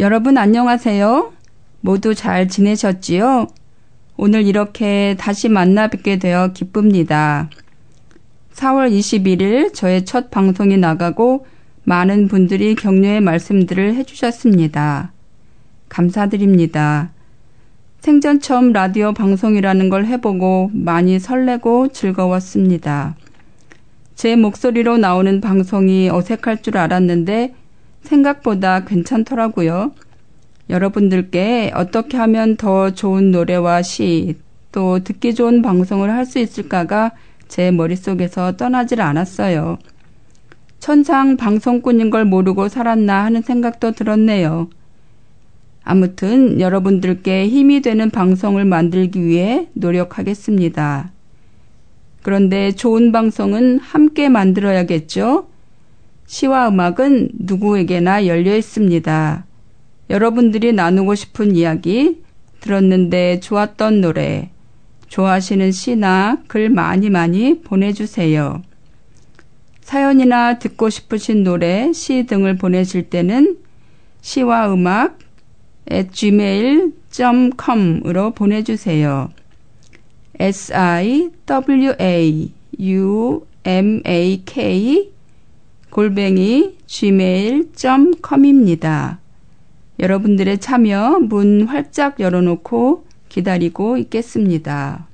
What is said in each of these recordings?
여러분 안녕하세요. 모두 잘 지내셨지요? 오늘 이렇게 다시 만나 뵙게 되어 기쁩니다. 4월 21일 저의 첫 방송이 나가고 많은 분들이 격려의 말씀들을 해주셨습니다. 감사드립니다. 생전 처음 라디오 방송이라는 걸 해보고 많이 설레고 즐거웠습니다. 제 목소리로 나오는 방송이 어색할 줄 알았는데 생각보다 괜찮더라고요. 여러분들께 어떻게 하면 더 좋은 노래와 시, 또 듣기 좋은 방송을 할 수 있을까가 제 머릿속에서 떠나질 않았어요. 천상 방송꾼인 걸 모르고 살았나 하는 생각도 들었네요. 아무튼 여러분들께 힘이 되는 방송을 만들기 위해 노력하겠습니다. 그런데 좋은 방송은 함께 만들어야겠죠? 시와 음악은 누구에게나 열려 있습니다. 여러분들이 나누고 싶은 이야기, 들었는데 좋았던 노래, 좋아하시는 시나 글 많이 많이 보내주세요. 사연이나 듣고 싶으신 노래, 시 등을 보내실 때는 시와 음악 at gmail.com으로 보내주세요. s i w a u m a k 골뱅이 gmail.com입니다. 여러분들의 참여 문 활짝 열어놓고 기다리고 있겠습니다.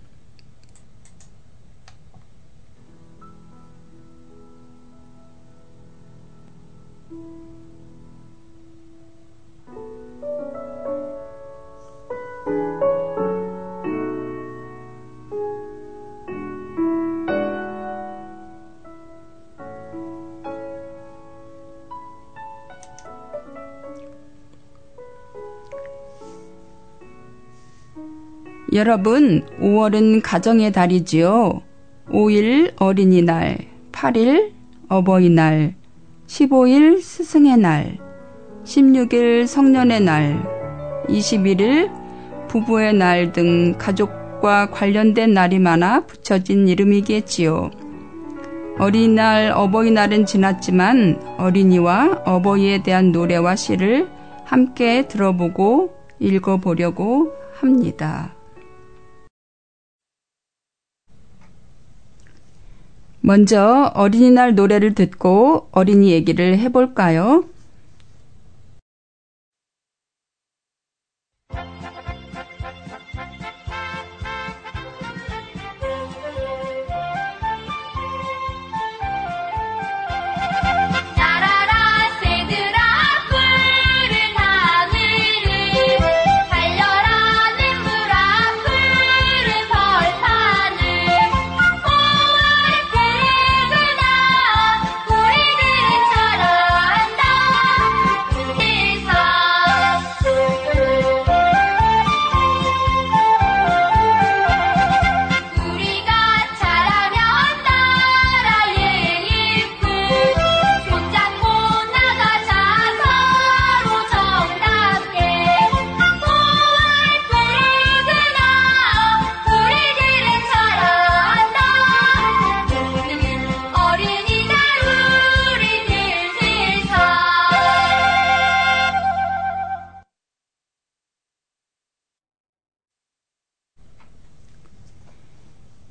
여러분, 5월은 가정의 달이지요. 5일 어린이날, 8일 어버이날, 15일 스승의 날, 16일 성년의 날, 21일 부부의 날 등 가족과 관련된 날이 많아 붙여진 이름이겠지요. 어린이날, 어버이날은 지났지만 어린이와 어버이에 대한 노래와 시를 함께 들어보고 읽어보려고 합니다. 먼저 어린이날 노래를 듣고 어린이 얘기를 해볼까요?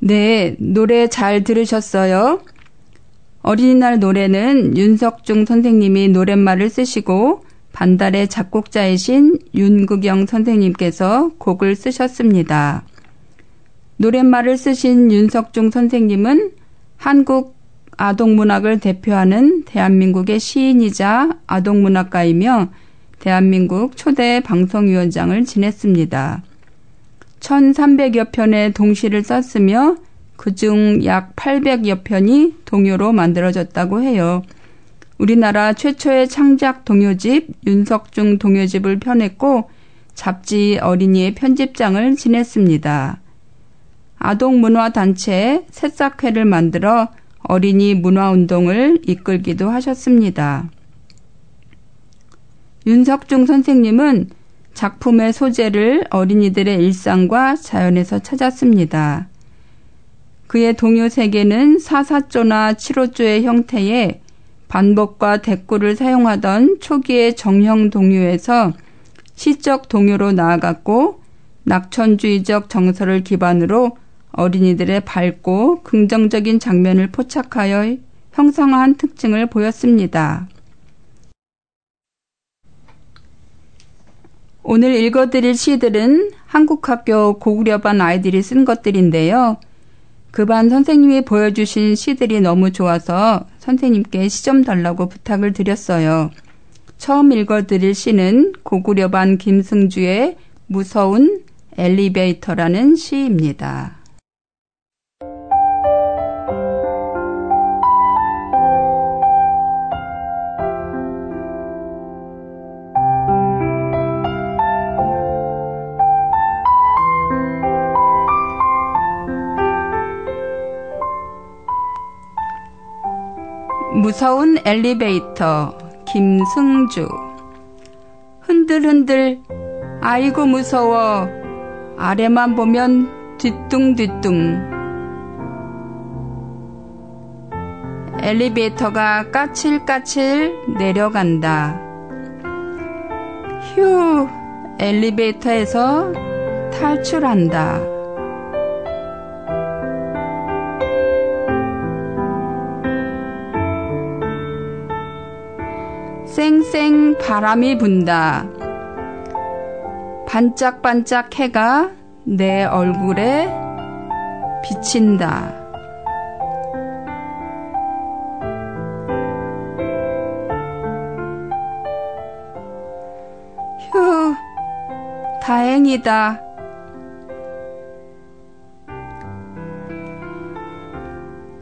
네, 노래 잘 들으셨어요? 어린이날 노래는 윤석중 선생님이 노랫말을 쓰시고 반달의 작곡자이신 윤국영 선생님께서 곡을 쓰셨습니다. 노랫말을 쓰신 윤석중 선생님은 한국 아동문학을 대표하는 대한민국의 시인이자 아동문학가이며 대한민국 초대 방송위원장을 지냈습니다. 1300여 편의 동시를 썼으며 그중 약 800여 편이 동요로 만들어졌다고 해요. 우리나라 최초의 창작 동요집 윤석중 동요집을 펴냈고 잡지 어린이의 편집장을 지냈습니다. 아동문화단체 새싹회를 만들어 어린이 문화운동을 이끌기도 하셨습니다. 윤석중 선생님은 작품의 소재를 어린이들의 일상과 자연에서 찾았습니다. 그의 동요 세계는 사사조나 칠호조의 형태의 반복과 대꾸를 사용하던 초기의 정형 동요에서 시적 동요로 나아갔고 낙천주의적 정서를 기반으로 어린이들의 밝고 긍정적인 장면을 포착하여 형상화한 특징을 보였습니다. 오늘 읽어드릴 시들은 한국학교 고구려반 아이들이 쓴 것들인데요. 그 반 선생님이 보여주신 시들이 너무 좋아서 선생님께 시점 달라고 부탁을 드렸어요. 처음 읽어드릴 시는 고구려반 김승주의 무서운 엘리베이터라는 시입니다. 무서운 엘리베이터 김승주 흔들흔들 아이고 무서워 아래만 보면 뒤뚱뒤뚱 엘리베이터가 까칠까칠 내려간다. 휴 엘리베이터에서 탈출한다. 쌩쌩 바람이 분다. 반짝반짝 해가 내 얼굴에 비친다. 휴, 다행이다.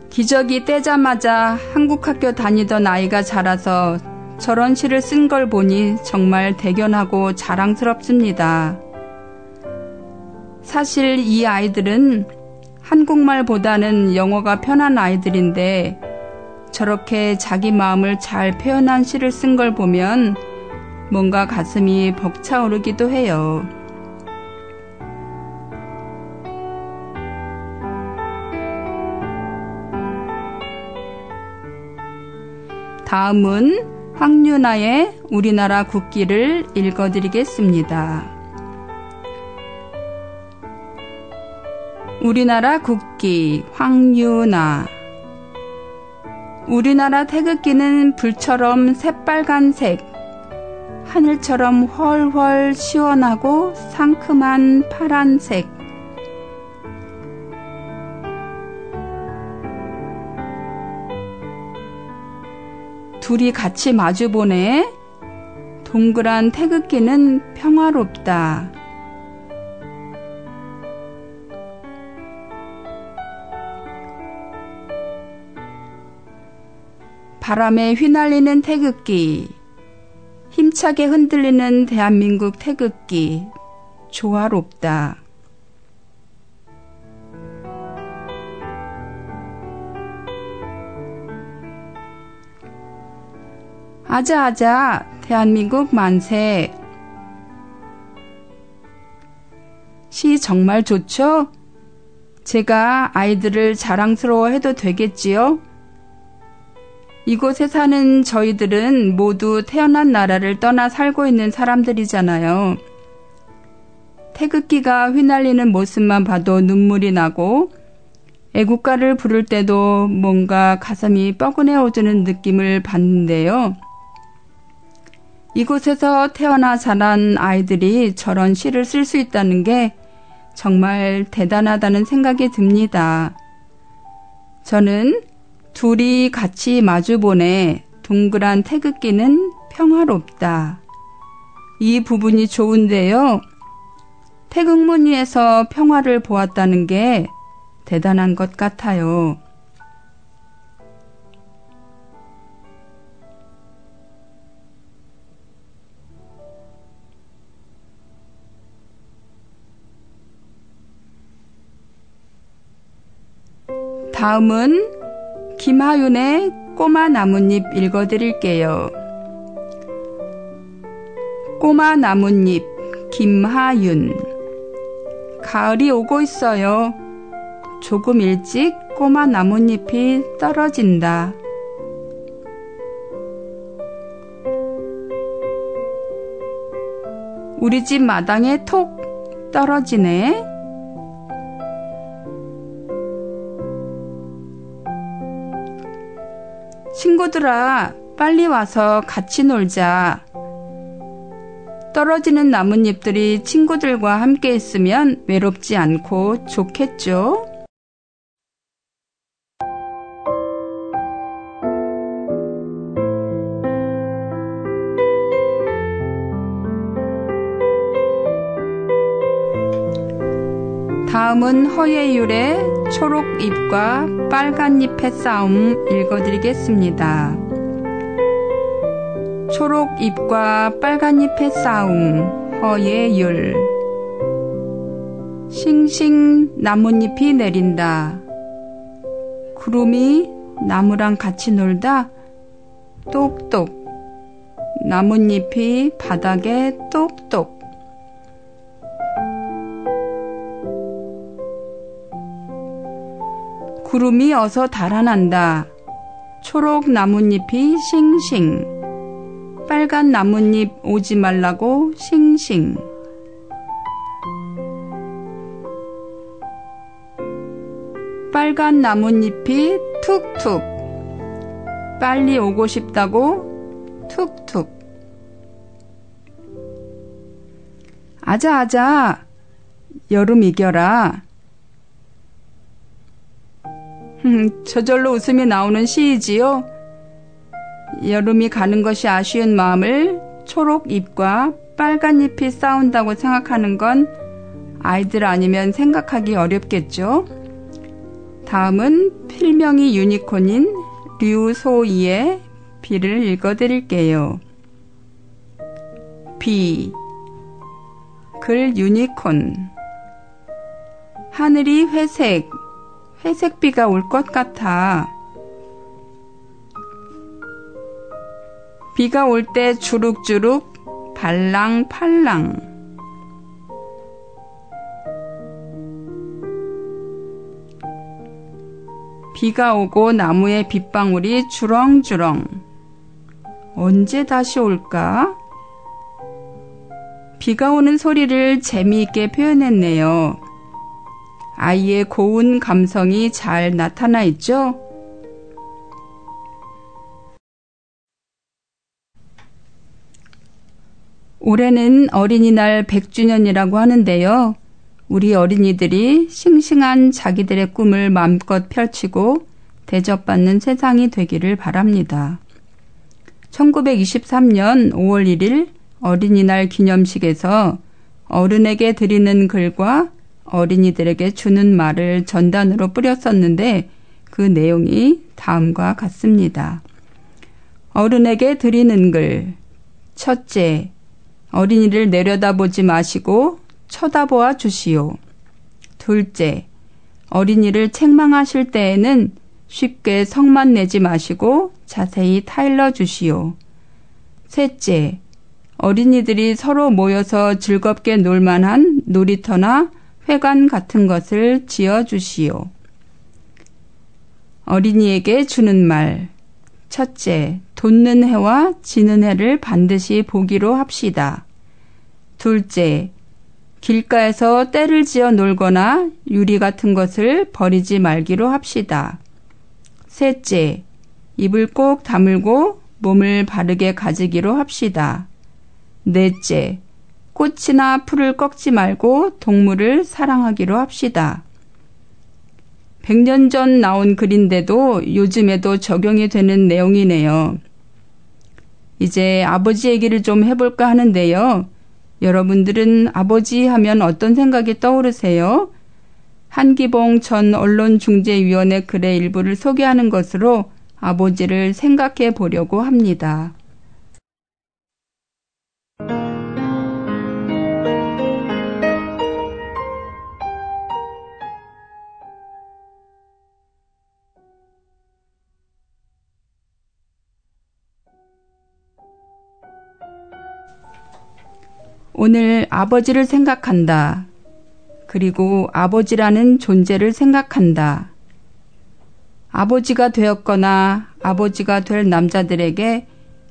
기저귀 떼자마자 한국 학교 다니던 아이가 자라서 저런 시를 쓴 걸 보니 정말 대견하고 자랑스럽습니다. 사실 이 아이들은 한국말보다는 영어가 편한 아이들인데 저렇게 자기 마음을 잘 표현한 시를 쓴 걸 보면 뭔가 가슴이 벅차오르기도 해요. 다음은 황윤아의 우리나라 국기를 읽어드리겠습니다. 우리나라 국기 황윤아 우리나라 태극기는 불처럼 새빨간색 하늘처럼 훨훨 시원하고 상큼한 파란색 둘이 같이 마주보네. 동그란 태극기는 평화롭다. 바람에 휘날리는 태극기. 힘차게 흔들리는 대한민국 태극기. 조화롭다. 아자아자 대한민국 만세 시 정말 좋죠? 제가 아이들을 자랑스러워 해도 되겠지요? 이곳에 사는 저희들은 모두 태어난 나라를 떠나 살고 있는 사람들이잖아요. 태극기가 휘날리는 모습만 봐도 눈물이 나고 애국가를 부를 때도 뭔가 가슴이 뻐근해오지는 느낌을 받는데요. 이곳에서 태어나 자란 아이들이 저런 시를 쓸 수 있다는 게 정말 대단하다는 생각이 듭니다. 저는 둘이 같이 마주보내 동그란 태극기는 평화롭다. 이 부분이 좋은데요. 태극문 위에서 평화를 보았다는 게 대단한 것 같아요. 다음은 김하윤의 꼬마 나뭇잎 읽어드릴게요. 꼬마 나뭇잎 김하윤 가을이 오고 있어요. 조금 일찍 꼬마 나뭇잎이 떨어진다. 우리 집 마당에 톡 떨어지네. 친구들아, 빨리 와서 같이 놀자. 떨어지는 나뭇잎들이 친구들과 함께 있으면 외롭지 않고 좋겠죠? 다음은 허예율의 초록 잎과 빨간 잎의 싸움 읽어드리겠습니다. 초록 잎과 빨간 잎의 싸움 허예율 싱싱 나뭇잎이 내린다. 구름이 나무랑 같이 놀다 똑똑 나뭇잎이 바닥에 똑똑 구름이 어서 달아난다. 초록 나뭇잎이 싱싱. 빨간 나뭇잎 오지 말라고 싱싱. 빨간 나뭇잎이 툭툭. 빨리 오고 싶다고 툭툭. 아자아자. 여름 이겨라. 저절로 웃음이 나오는 시이지요. 여름이 가는 것이 아쉬운 마음을 초록 잎과 빨간 잎이 싸운다고 생각하는 건 아이들 아니면 생각하기 어렵겠죠. 다음은 필명이 유니콘인 류소이의 비를 읽어드릴게요. 비, 글 유니콘, 하늘이 회색, 회색비가 올 것 같아. 비가 올 때 주룩주룩 발랑팔랑 비가 오고 나무에 빗방울이 주렁주렁 언제 다시 올까? 비가 오는 소리를 재미있게 표현했네요. 아이의 고운 감성이 잘 나타나 있죠? 올해는 어린이날 100주년이라고 하는데요. 우리 어린이들이 싱싱한 자기들의 꿈을 마음껏 펼치고 대접받는 세상이 되기를 바랍니다. 1923년 5월 1일 어린이날 기념식에서 어른에게 드리는 글과 어린이들에게 주는 말을 전단으로 뿌렸었는데 그 내용이 다음과 같습니다. 어른에게 드리는 글. 첫째, 어린이를 내려다보지 마시고 쳐다보아 주시오. 둘째, 어린이를 책망하실 때에는 쉽게 성만 내지 마시고 자세히 타일러 주시오. 셋째, 어린이들이 서로 모여서 즐겁게 놀만한 놀이터나 회관 같은 것을 지어 주시오. 어린이에게 주는 말. 첫째, 돋는 해와 지는 해를 반드시 보기로 합시다. 둘째, 길가에서 때를 지어 놀거나 유리 같은 것을 버리지 말기로 합시다. 셋째, 입을 꼭 다물고 몸을 바르게 가지기로 합시다. 넷째, 꽃이나 풀을 꺾지 말고 동물을 사랑하기로 합시다. 100년 전 나온 글인데도 요즘에도 적용이 되는 내용이네요. 이제 아버지 얘기를 좀 해볼까 하는데요. 여러분들은 아버지 하면 어떤 생각이 떠오르세요? 한기봉 전 언론중재위원회 글의 일부를 소개하는 것으로 아버지를 생각해 보려고 합니다. 오늘 아버지를 생각한다. 그리고 아버지라는 존재를 생각한다. 아버지가 되었거나 아버지가 될 남자들에게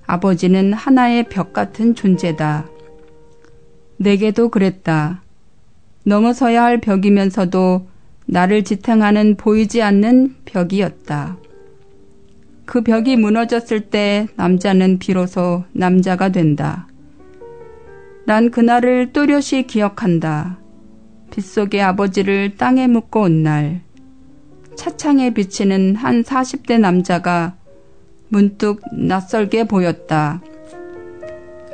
아버지는 하나의 벽 같은 존재다. 내게도 그랬다. 넘어서야 할 벽이면서도 나를 지탱하는 보이지 않는 벽이었다. 그 벽이 무너졌을 때 남자는 비로소 남자가 된다. 난 그날을 또렷이 기억한다. 빗속의 아버지를 땅에 묻고 온 날, 차창에 비치는 한 40대 남자가 문득 낯설게 보였다.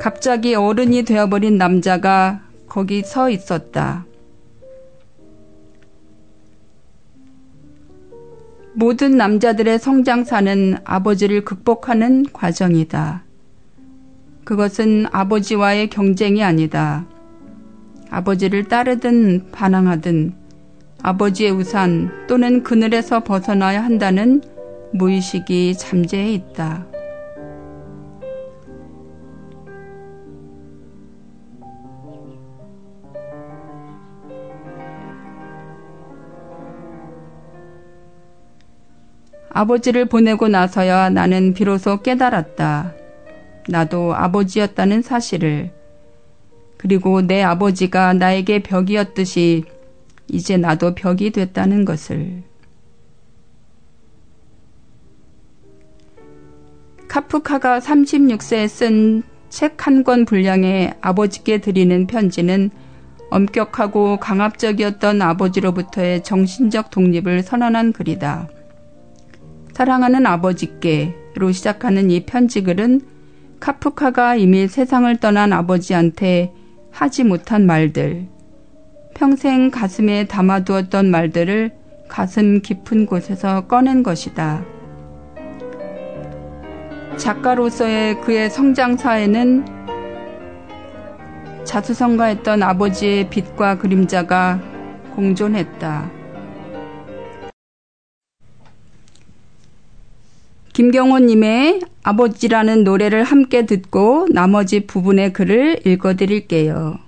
갑자기 어른이 되어버린 남자가 거기 서 있었다. 모든 남자들의 성장사는 아버지를 극복하는 과정이다. 그것은 아버지와의 경쟁이 아니다. 아버지를 따르든 반항하든 아버지의 우산 또는 그늘에서 벗어나야 한다는 무의식이 잠재해 있다. 아버지를 보내고 나서야 나는 비로소 깨달았다. 나도 아버지였다는 사실을. 그리고 내 아버지가 나에게 벽이었듯이 이제 나도 벽이 됐다는 것을. 카프카가 36세에 쓴 책 한 권 분량의 아버지께 드리는 편지는 엄격하고 강압적이었던 아버지로부터의 정신적 독립을 선언한 글이다. 사랑하는 아버지께로 시작하는 이 편지글은 카프카가 이미 세상을 떠난 아버지한테 하지 못한 말들, 평생 가슴에 담아두었던 말들을 가슴 깊은 곳에서 꺼낸 것이다. 작가로서의 그의 성장사에는 자수성가했던 아버지의 빛과 그림자가 공존했다. 김경호님의 아버지라는 노래를 함께 듣고 나머지 부분의 글을 읽어드릴게요.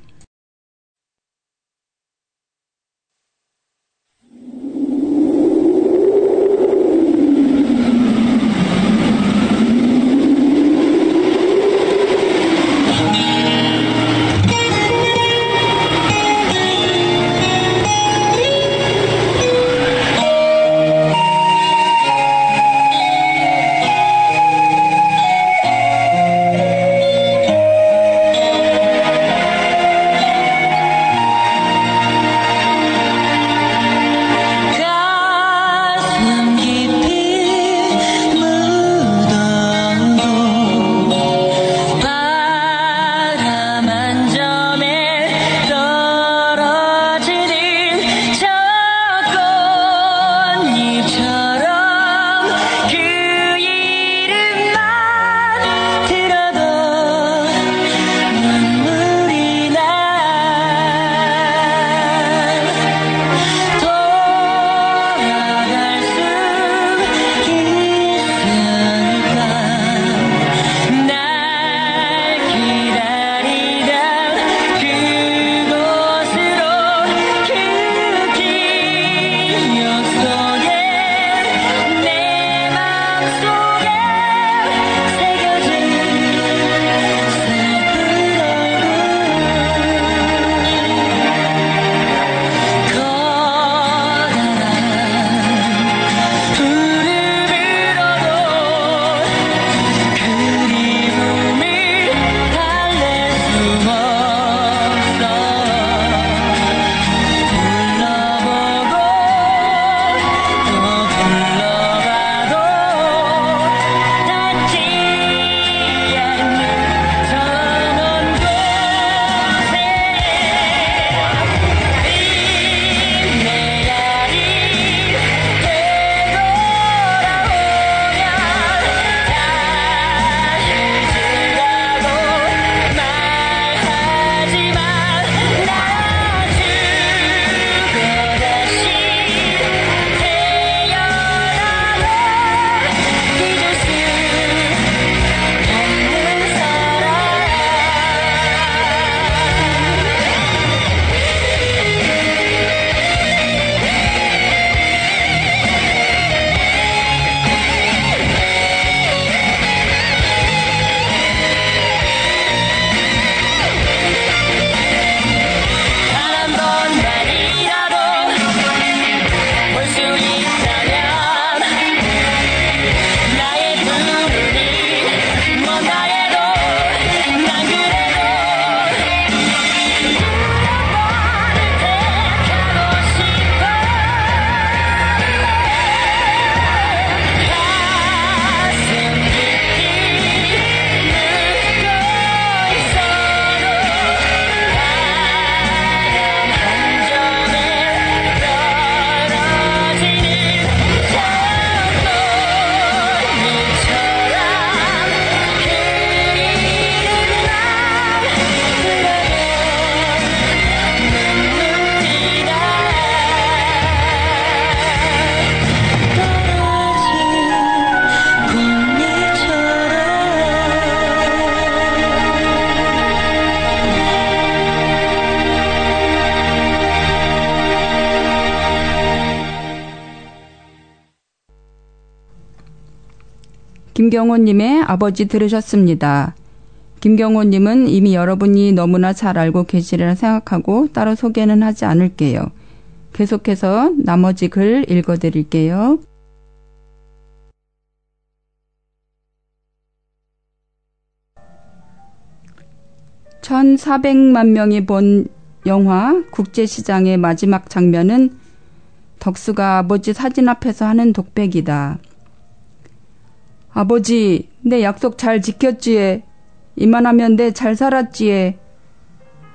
김경호님의 아버지 들으셨습니다. 김경호님은 이미 여러분이 너무나 잘 알고 계시리라 생각하고 따로 소개는 하지 않을게요. 계속해서 나머지 글 읽어드릴게요. 1,400만 명이 본 영화 국제시장의 마지막 장면은 덕수가 아버지 사진 앞에서 하는 독백이다. 아버지, 내 약속 잘 지켰지에. 이만하면 내 잘 살았지에.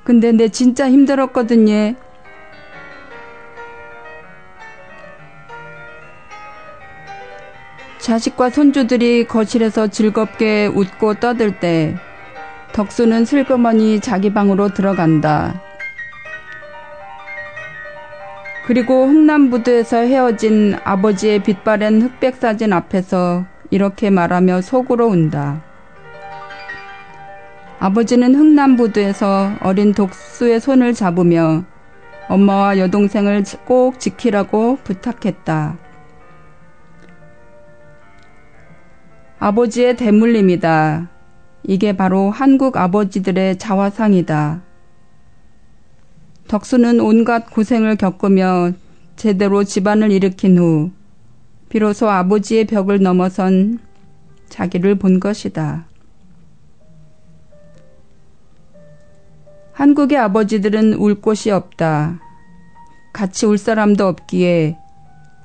근데 내 진짜 힘들었거든요. 자식과 손주들이 거실에서 즐겁게 웃고 떠들 때 덕수는 슬그머니 자기 방으로 들어간다. 그리고 흥남부두에서 헤어진 아버지의 빛바랜 흑백 사진 앞에서 이렇게 말하며 속으로 운다. 아버지는 흥남부두에서 어린 독수의 손을 잡으며 엄마와 여동생을 꼭 지키라고 부탁했다. 아버지의 대물림이다. 이게 바로 한국 아버지들의 자화상이다. 덕수는 온갖 고생을 겪으며 제대로 집안을 일으킨 후 비로소 아버지의 벽을 넘어선 자기를 본 것이다. 한국의 아버지들은 울 곳이 없다. 같이 울 사람도 없기에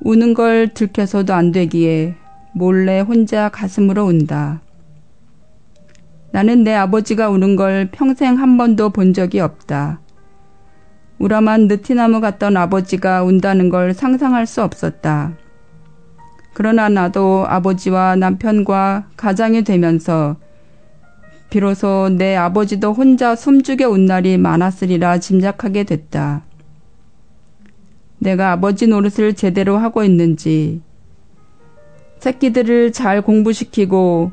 우는 걸 들켜서도 안 되기에 몰래 혼자 가슴으로 운다. 나는 내 아버지가 우는 걸 평생 한 번도 본 적이 없다. 우람한 느티나무 같던 아버지가 운다는 걸 상상할 수 없었다. 그러나 나도 아버지와 남편과 가장이 되면서 비로소 내 아버지도 혼자 숨죽여 운 날이 많았으리라 짐작하게 됐다. 내가 아버지 노릇을 제대로 하고 있는지, 새끼들을 잘 공부시키고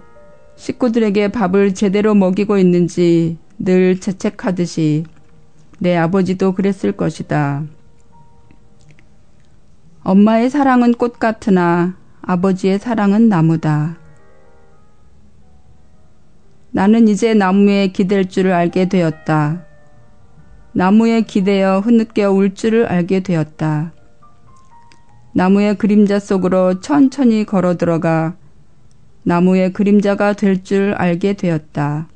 식구들에게 밥을 제대로 먹이고 있는지 늘 재책하듯이 내 아버지도 그랬을 것이다. 엄마의 사랑은 꽃 같으나 아버지의 사랑은 나무다. 나는 이제 나무에 기댈 줄을 알게 되었다. 나무에 기대어 흐느껴 울 줄을 알게 되었다. 나무의 그림자 속으로 천천히 걸어 들어가 나무의 그림자가 될 줄 알게 되었다.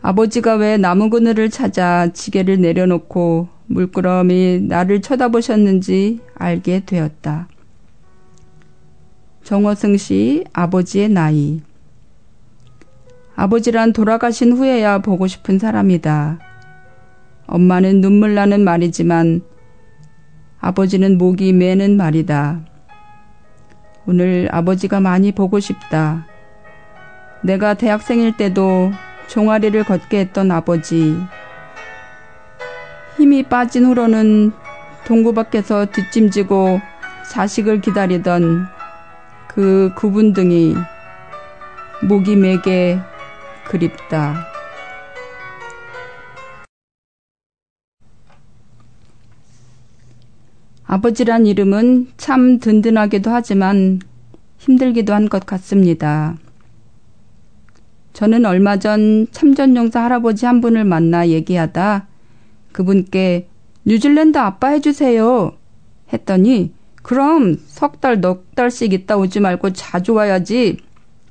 아버지가 왜 나무 그늘을 찾아 지게를 내려놓고 물끄러미 나를 쳐다보셨는지 알게 되었다. 정호승 씨 아버지의 나이 아버지란 돌아가신 후에야 보고 싶은 사람이다. 엄마는 눈물 나는 말이지만 아버지는 목이 매는 말이다. 오늘 아버지가 많이 보고 싶다. 내가 대학생일 때도 종아리를 걷게 했던 아버지. 힘이 빠진 후로는 동구 밖에서 뒷짐지고 자식을 기다리던 그 구분 등이 목이 매게 그립다. 아버지란 이름은 참 든든하기도 하지만 힘들기도 한 것 같습니다. 저는 얼마 전 참전용사 할아버지 한 분을 만나 얘기하다 그분께 뉴질랜드 아빠 해주세요 했더니 그럼 석 달, 넉 달씩 있다 오지 말고 자주 와야지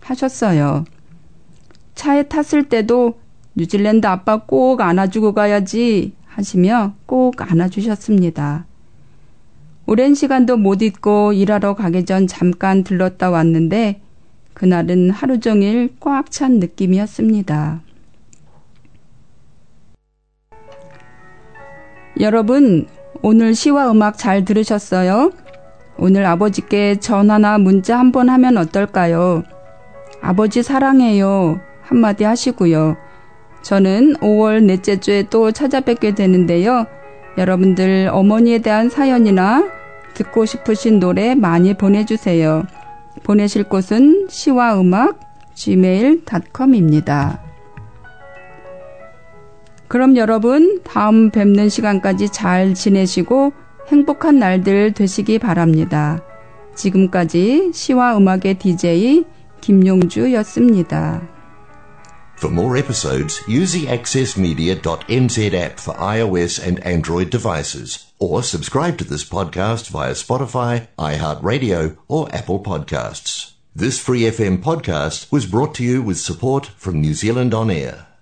하셨어요. 차에 탔을 때도 뉴질랜드 아빠 꼭 안아주고 가야지 하시며 꼭 안아주셨습니다. 오랜 시간도 못 있고 일하러 가기 전 잠깐 들렀다 왔는데 그날은 하루 종일 꽉 찬 느낌이었습니다. 여러분, 오늘 시와 음악 잘 들으셨어요? 오늘 아버지께 전화나 문자 한 번 하면 어떨까요? 아버지 사랑해요. 한마디 하시고요. 저는 5월 넷째 주에 또 찾아뵙게 되는데요. 여러분들 어머니에 대한 사연이나 듣고 싶으신 노래 많이 보내주세요. 보내실 곳은 시와 음악 gmail.com입니다. 그럼 여러분 다음 뵙는 시간까지 잘 지내시고 행복한 날들 되시기 바랍니다. 지금까지 시와 음악의 DJ 김용주였습니다. For more episodes, use the accessmedia.nz app for iOS and Android devices, or subscribe to this podcast via Spotify, iHeartRadio, or Apple Podcasts. This Free FM podcast was brought to you with support from New Zealand On Air.